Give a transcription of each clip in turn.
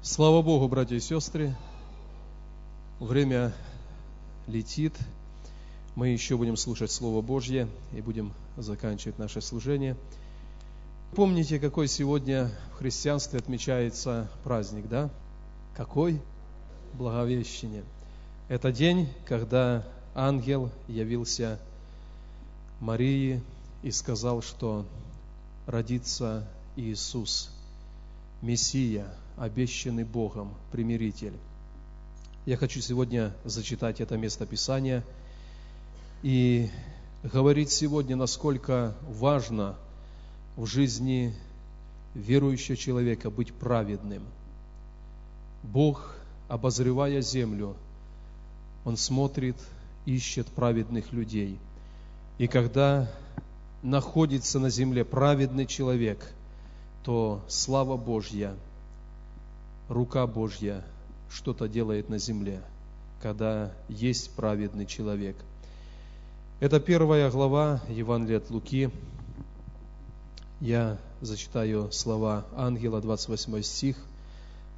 Слава Богу, братья и сестры. Время летит. Мы еще будем слушать Слово Божье и будем заканчивать наше служение. Помните, какой сегодня в христианстве отмечается праздник, да? Какой? Благовещение. Это день, когда ангел явился Марии и сказал, что родится Иисус, Мессия, обещанный Богом, примиритель. Я хочу сегодня зачитать это место Писания и говорить сегодня, насколько важно в жизни верующего человека быть праведным. Бог, обозревая землю, Он смотрит, ищет праведных людей. И когда находится на земле праведный человек, то слава Божья – рука Божья что-то делает на земле, когда есть праведный человек. Это первая глава Евангелия от Луки. Я зачитаю слова ангела, 28 стих.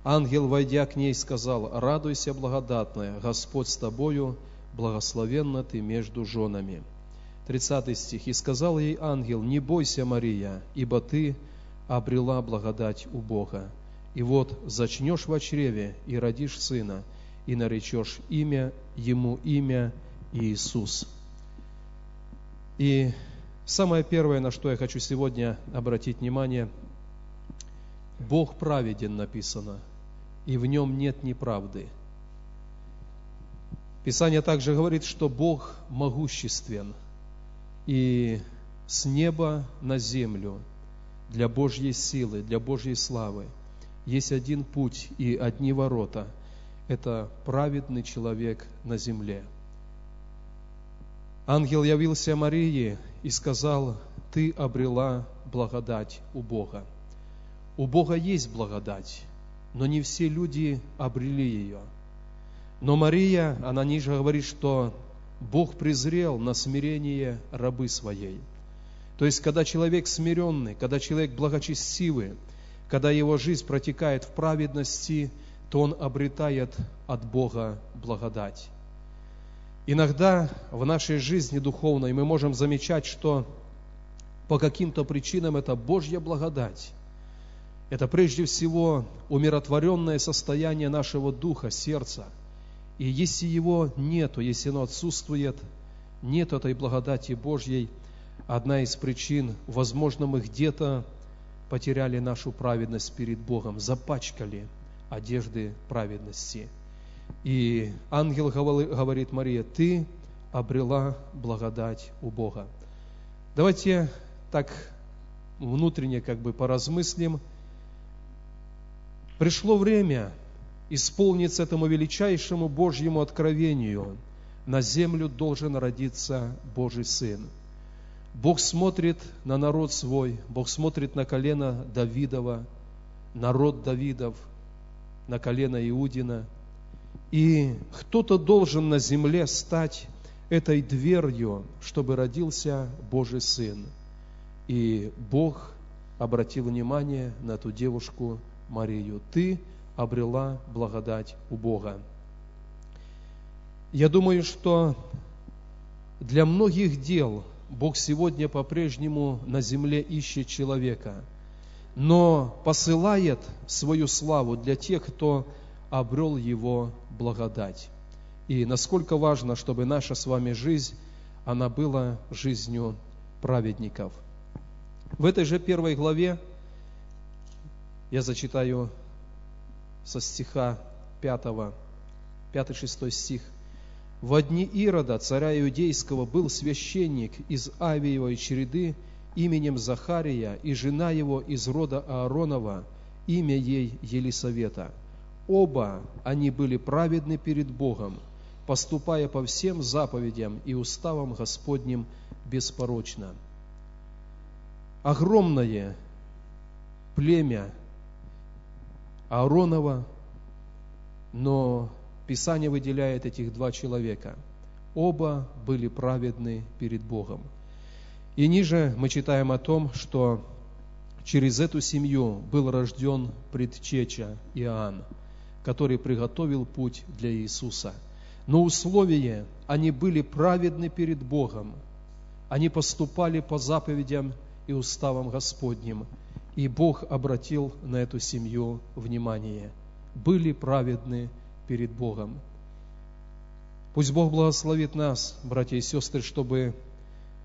Ангел, войдя к ней, сказал, «Радуйся, благодатная, Господь с тобою, благословенна ты между женами». 30 стих. «И сказал ей ангел, не бойся, Мария, ибо ты обрела благодать у Бога. И вот зачнешь в чреве и родишь сына, и наречешь имя ему имя Иисус. И самое первое, на что я хочу сегодня обратить внимание, Бог праведен написано, и в нем нет неправды. Писание также говорит, что Бог могуществен, и с неба на землю для Божьей силы, для Божьей славы – есть один путь и одни ворота. Это праведный человек на земле. Ангел явился Марии и сказал, ты обрела благодать у Бога. У Бога есть благодать, но не все люди обрели ее. Но Мария, она ниже говорит, что Бог презрел на смирение рабы своей. То есть, когда человек смиренный, когда человек благочестивый, когда его жизнь протекает в праведности, то он обретает от Бога благодать. Иногда в нашей жизни духовной мы можем замечать, что по каким-то причинам это Божья благодать. Это прежде всего умиротворенное состояние нашего духа, сердца. И если его нету, если оно отсутствует, нет этой благодати Божьей, одна из причин, возможно, мы где-то потеряли нашу праведность перед Богом, запачкали одежды праведности. И ангел говорит Мария, ты обрела благодать у Бога. Давайте так внутренне как бы поразмыслим. Пришло время исполниться этому величайшему Божьему откровению. На землю должен родиться Божий Сын – Бог смотрит на народ свой, Бог смотрит на колено Давидова, народ Давидов, на колено Иудина. И кто-то должен на земле стать этой дверью, чтобы родился Божий Сын. И Бог обратил внимание на эту девушку Марию. Ты обрела благодать у Бога. Я думаю, что для многих дел – Бог сегодня по-прежнему на земле ищет человека, но посылает свою славу для тех, кто обрел Его благодать. И насколько важно, чтобы наша с вами жизнь, она была жизнью праведников. В этой же первой главе я зачитаю со стиха 5, 5-6 стих – в дни Ирода, царя Иудейского, был священник из Авиевой череды именем Захария, и жена его из рода Ааронова, имя ей Елисавета. Оба они были праведны перед Богом, поступая по всем заповедям и уставам Господним беспорочно. Огромное племя Ааронова, но Писание выделяет этих два человека. Оба были праведны перед Богом. И ниже мы читаем о том, что через эту семью был рожден предчеча Иоанн, который приготовил путь для Иисуса. Но условие, они были праведны перед Богом, они поступали по заповедям и уставам Господним, и Бог обратил на эту семью внимание. Были праведны перед Богом. Пусть Бог благословит нас, братья и сестры, чтобы,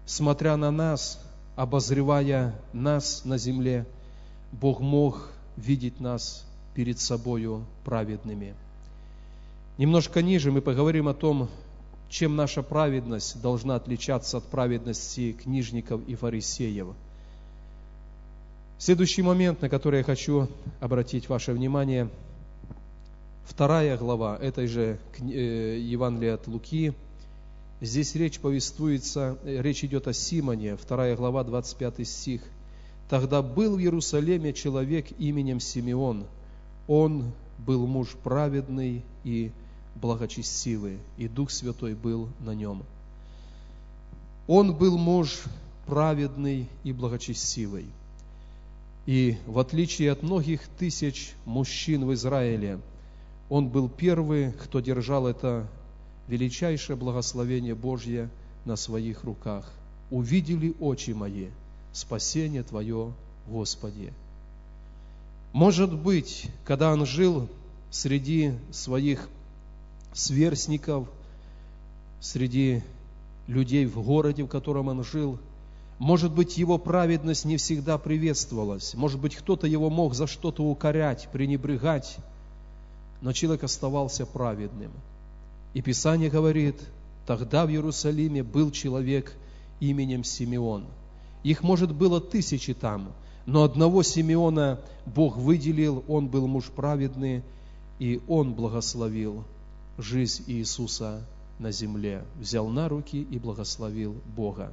смотря на нас, обозревая нас на земле, Бог мог видеть нас перед собою праведными. Немножко ниже мы поговорим о том, чем наша праведность должна отличаться от праведности книжников и фарисеев. Следующий момент, на который я хочу обратить ваше внимание, вторая глава этой же э, Евангелия от Луки – Здесь речь повествуется, э, речь идет о Симоне, 2 глава, 25 стих. «Тогда был в Иерусалиме человек именем Симеон. Он был муж праведный и благочестивый, и Дух Святой был на нем». Он был муж праведный и благочестивый. И в отличие от многих тысяч мужчин в Израиле, он был первый, кто держал это величайшее благословение Божье на своих руках. Увидели очи мои спасение Твое, Господи. Может быть, когда он жил среди своих сверстников, среди людей в городе, в котором он жил, может быть, его праведность не всегда приветствовалась, может быть, кто-то его мог за что-то укорять, пренебрегать, но человек оставался праведным – и Писание говорит, тогда в Иерусалиме был человек именем Симеон. Их, может, было тысячи там, но одного Симеона Бог выделил, он был муж праведный, и он благословил жизнь Иисуса на земле, взял на руки и благословил Бога.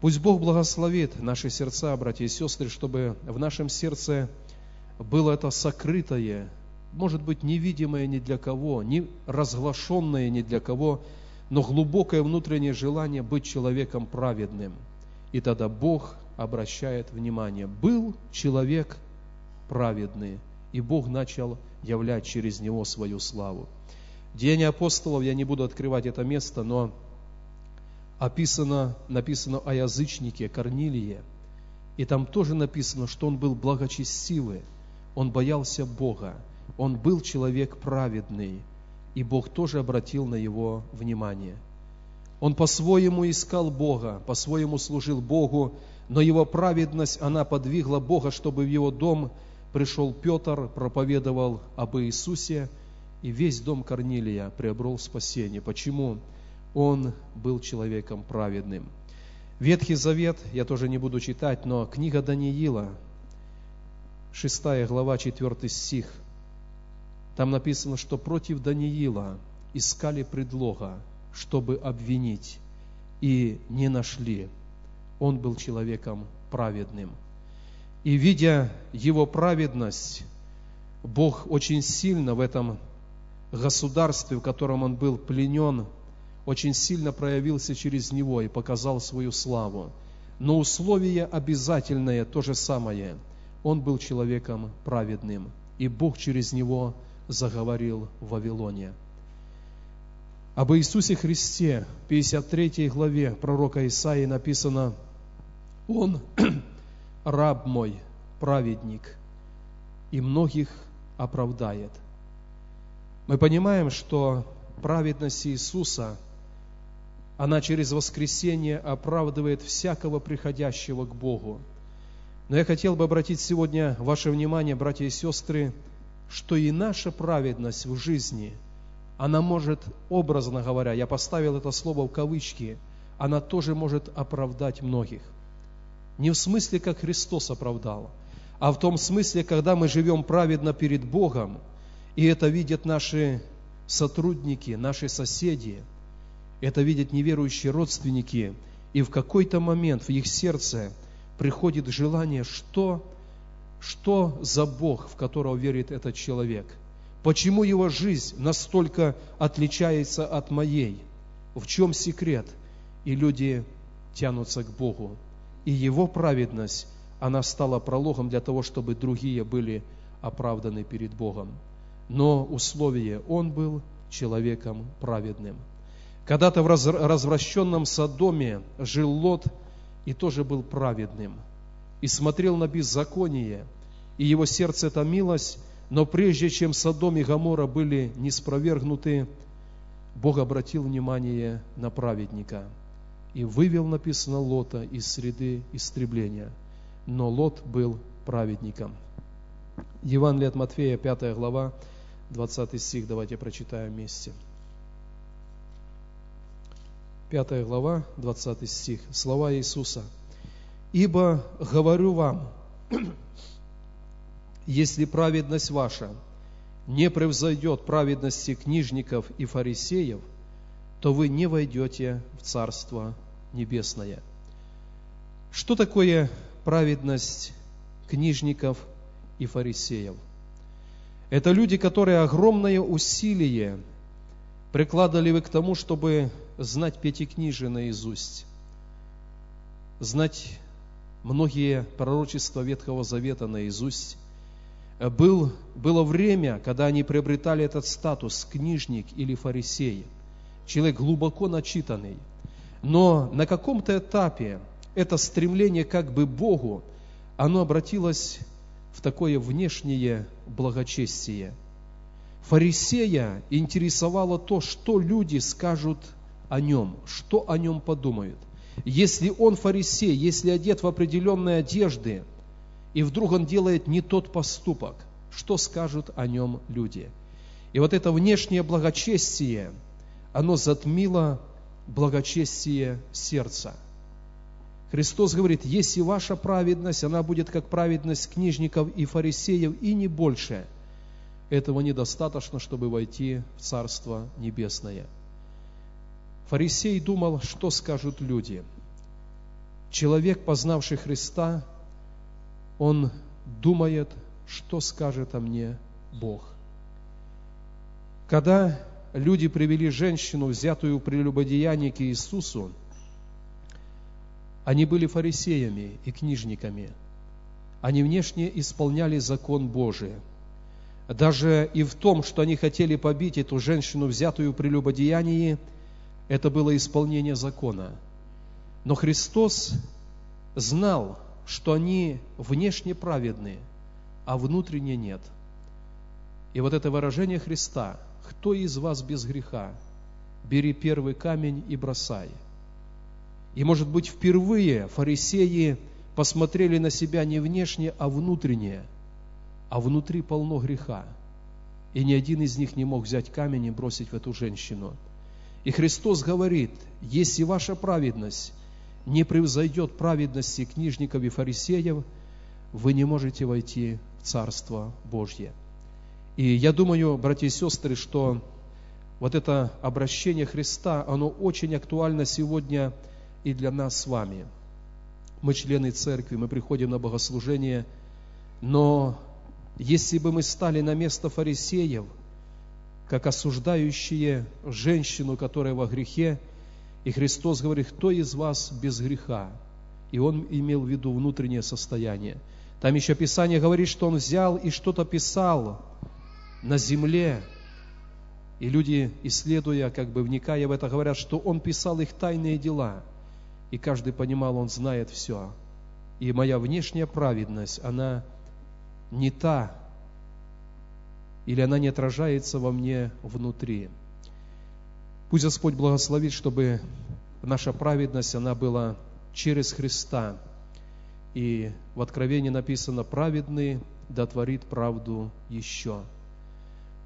Пусть Бог благословит наши сердца, братья и сестры, чтобы в нашем сердце было это сокрытое, может быть, невидимое ни для кого, не разглашенное ни для кого, но глубокое внутреннее желание быть человеком праведным. И тогда Бог обращает внимание. Был человек праведный, и Бог начал являть через него свою славу. Деяния апостолов, я не буду открывать это место, но описано, написано о язычнике Корнилии, и там тоже написано, что он был благочестивый, он боялся Бога, он был человек праведный, и Бог тоже обратил на его внимание. Он по-своему искал Бога, по-своему служил Богу, но его праведность, она подвигла Бога, чтобы в его дом пришел Петр, проповедовал об Иисусе, и весь дом Корнилия приобрел спасение. Почему? Он был человеком праведным. Ветхий Завет, я тоже не буду читать, но книга Даниила, 6 глава, 4 стих – там написано, что против Даниила искали предлога, чтобы обвинить, и не нашли. Он был человеком праведным. И видя его праведность, Бог очень сильно в этом государстве, в котором он был пленен, очень сильно проявился через него и показал свою славу. Но условие обязательное то же самое. Он был человеком праведным, и Бог через него заговорил в Вавилоне. Об Иисусе Христе в 53 главе пророка Исаии написано «Он раб мой, праведник, и многих оправдает». Мы понимаем, что праведность Иисуса, она через воскресение оправдывает всякого приходящего к Богу. Но я хотел бы обратить сегодня ваше внимание, братья и сестры, что и наша праведность в жизни, она может, образно говоря, я поставил это слово в кавычки, она тоже может оправдать многих. Не в смысле, как Христос оправдал, а в том смысле, когда мы живем праведно перед Богом, и это видят наши сотрудники, наши соседи, это видят неверующие родственники, и в какой-то момент в их сердце приходит желание, что что за Бог, в которого верит этот человек? Почему его жизнь настолько отличается от моей? В чем секрет? И люди тянутся к Богу. И его праведность, она стала прологом для того, чтобы другие были оправданы перед Богом. Но условие – он был человеком праведным. Когда-то в развращенном Содоме жил Лот и тоже был праведным, и смотрел на беззаконие, и его сердце томилось, но прежде чем Содом и Гамора были неспровергнуты, Бог обратил внимание на праведника и вывел, написано, Лота из среды истребления. Но Лот был праведником. Евангелие от Матфея, 5 глава, 20 стих, давайте прочитаем вместе. 5 глава, 20 стих. Слова Иисуса. «Ибо говорю вам, если праведность ваша не превзойдет праведности книжников и фарисеев, то вы не войдете в Царство Небесное». Что такое праведность книжников и фарисеев? Это люди, которые огромное усилие прикладывали к тому, чтобы знать Пятикнижие наизусть, знать многие пророчества Ветхого Завета наизусть, был, было время, когда они приобретали этот статус книжник или фарисей, человек глубоко начитанный. Но на каком-то этапе это стремление как бы Богу, оно обратилось в такое внешнее благочестие. Фарисея интересовало то, что люди скажут о нем, что о нем подумают. Если он фарисей, если одет в определенные одежды – и вдруг он делает не тот поступок, что скажут о нем люди. И вот это внешнее благочестие, оно затмило благочестие сердца. Христос говорит, если ваша праведность, она будет как праведность книжников и фарисеев, и не больше. Этого недостаточно, чтобы войти в Царство Небесное. Фарисей думал, что скажут люди. Человек, познавший Христа, он думает, что скажет о мне Бог. Когда люди привели женщину, взятую в прелюбодеянии к Иисусу, они были фарисеями и книжниками. Они внешне исполняли закон Божий. Даже и в том, что они хотели побить эту женщину, взятую в прелюбодеянии, это было исполнение закона. Но Христос знал, что они внешне праведные, а внутренне нет. И вот это выражение Христа, кто из вас без греха, бери первый камень и бросай. И, может быть, впервые фарисеи посмотрели на себя не внешне, а внутренне, а внутри полно греха. И ни один из них не мог взять камень и бросить в эту женщину. И Христос говорит, если ваша праведность не превзойдет праведности книжников и фарисеев, вы не можете войти в Царство Божье. И я думаю, братья и сестры, что вот это обращение Христа, оно очень актуально сегодня и для нас с вами. Мы члены церкви, мы приходим на богослужение, но если бы мы стали на место фарисеев, как осуждающие женщину, которая во грехе, и Христос говорит, кто из вас без греха? И Он имел в виду внутреннее состояние. Там еще Писание говорит, что Он взял и что-то писал на земле. И люди, исследуя, как бы вникая в это, говорят, что Он писал их тайные дела. И каждый понимал, Он знает все. И моя внешняя праведность, она не та, или она не отражается во мне внутри. Пусть Господь благословит, чтобы наша праведность, она была через Христа. И в Откровении написано, праведный дотворит правду еще.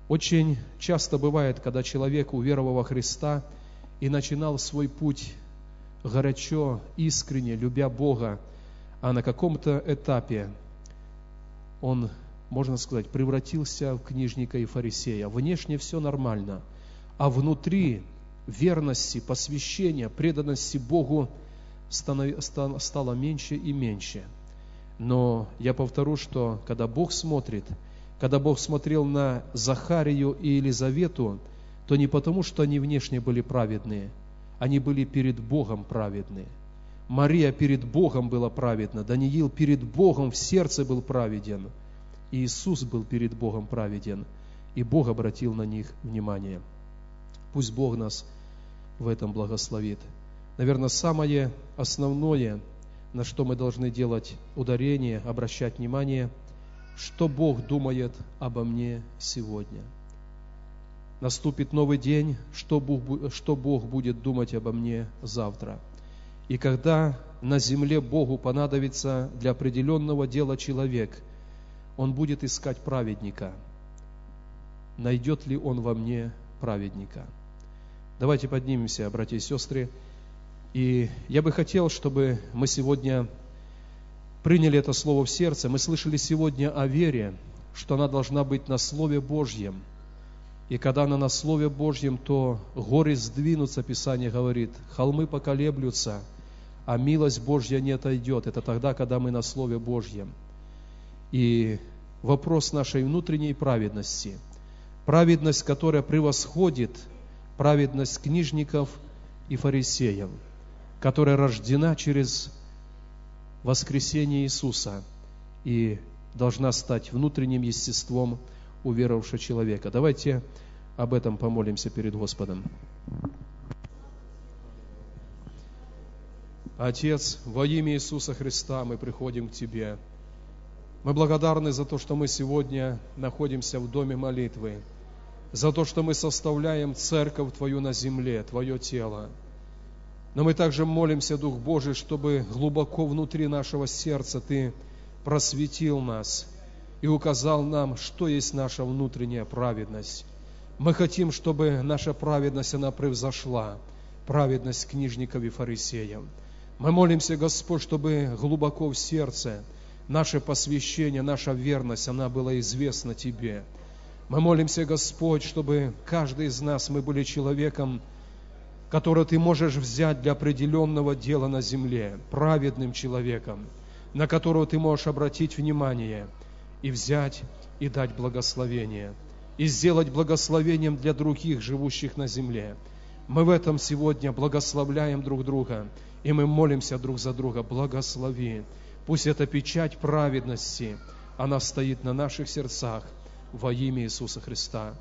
Очень часто бывает, когда человек, уверовал во Христа и начинал свой путь горячо, искренне, любя Бога, а на каком-то этапе он, можно сказать, превратился в книжника и фарисея. Внешне все нормально, а внутри верности, посвящения, преданности Богу стало меньше и меньше. Но я повторю, что когда Бог смотрит, когда Бог смотрел на Захарию и Елизавету, то не потому, что они внешне были праведные, они были перед Богом праведные. Мария перед Богом была праведна, Даниил перед Богом в сердце был праведен, Иисус был перед Богом праведен, и Бог обратил на них внимание. Пусть Бог нас в этом благословит. Наверное, самое основное, на что мы должны делать ударение, обращать внимание, что Бог думает обо мне сегодня. Наступит новый день, что Бог, что Бог будет думать обо мне завтра. И когда на земле Богу понадобится для определенного дела человек, он будет искать праведника. Найдет ли он во мне праведника? Давайте поднимемся, братья и сестры. И я бы хотел, чтобы мы сегодня приняли это слово в сердце. Мы слышали сегодня о вере, что она должна быть на Слове Божьем. И когда она на Слове Божьем, то горы сдвинутся, Писание говорит, холмы поколеблются, а милость Божья не отойдет. Это тогда, когда мы на Слове Божьем. И вопрос нашей внутренней праведности. Праведность, которая превосходит праведность книжников и фарисеев – которая рождена через воскресение Иисуса и должна стать внутренним естеством уверовавшего человека. Давайте об этом помолимся перед Господом. Отец, во имя Иисуса Христа мы приходим к Тебе. Мы благодарны за то, что мы сегодня находимся в доме молитвы, за то, что мы составляем церковь Твою на земле, Твое тело – но мы также молимся, Дух Божий, чтобы глубоко внутри нашего сердца Ты просветил нас и указал нам, что есть наша внутренняя праведность. Мы хотим, чтобы наша праведность, она превзошла праведность книжников и фарисеев. Мы молимся, Господь, чтобы глубоко в сердце наше посвящение, наша верность, она была известна Тебе. Мы молимся, Господь, чтобы каждый из нас, мы были человеком, которое ты можешь взять для определенного дела на земле, праведным человеком, на которого ты можешь обратить внимание и взять и дать благословение, и сделать благословением для других, живущих на земле. Мы в этом сегодня благословляем друг друга, и мы молимся друг за друга, благослови. Пусть эта печать праведности, она стоит на наших сердцах во имя Иисуса Христа.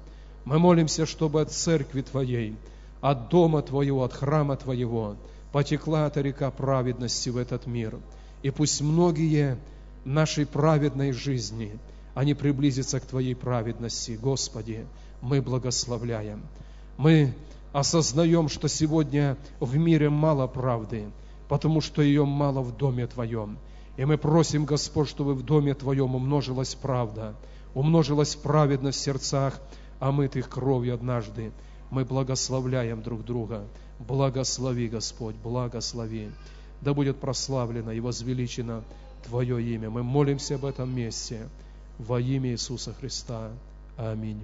Мы молимся, чтобы от церкви Твоей – от дома Твоего, от храма Твоего потекла эта река праведности в этот мир. И пусть многие нашей праведной жизни, они приблизятся к Твоей праведности. Господи, мы благословляем. Мы осознаем, что сегодня в мире мало правды, потому что ее мало в доме Твоем. И мы просим, Господь, чтобы в доме Твоем умножилась правда, умножилась праведность в сердцах, омытых кровью однажды мы благословляем друг друга. Благослови, Господь, благослови. Да будет прославлено и возвеличено Твое имя. Мы молимся об этом месте во имя Иисуса Христа. Аминь.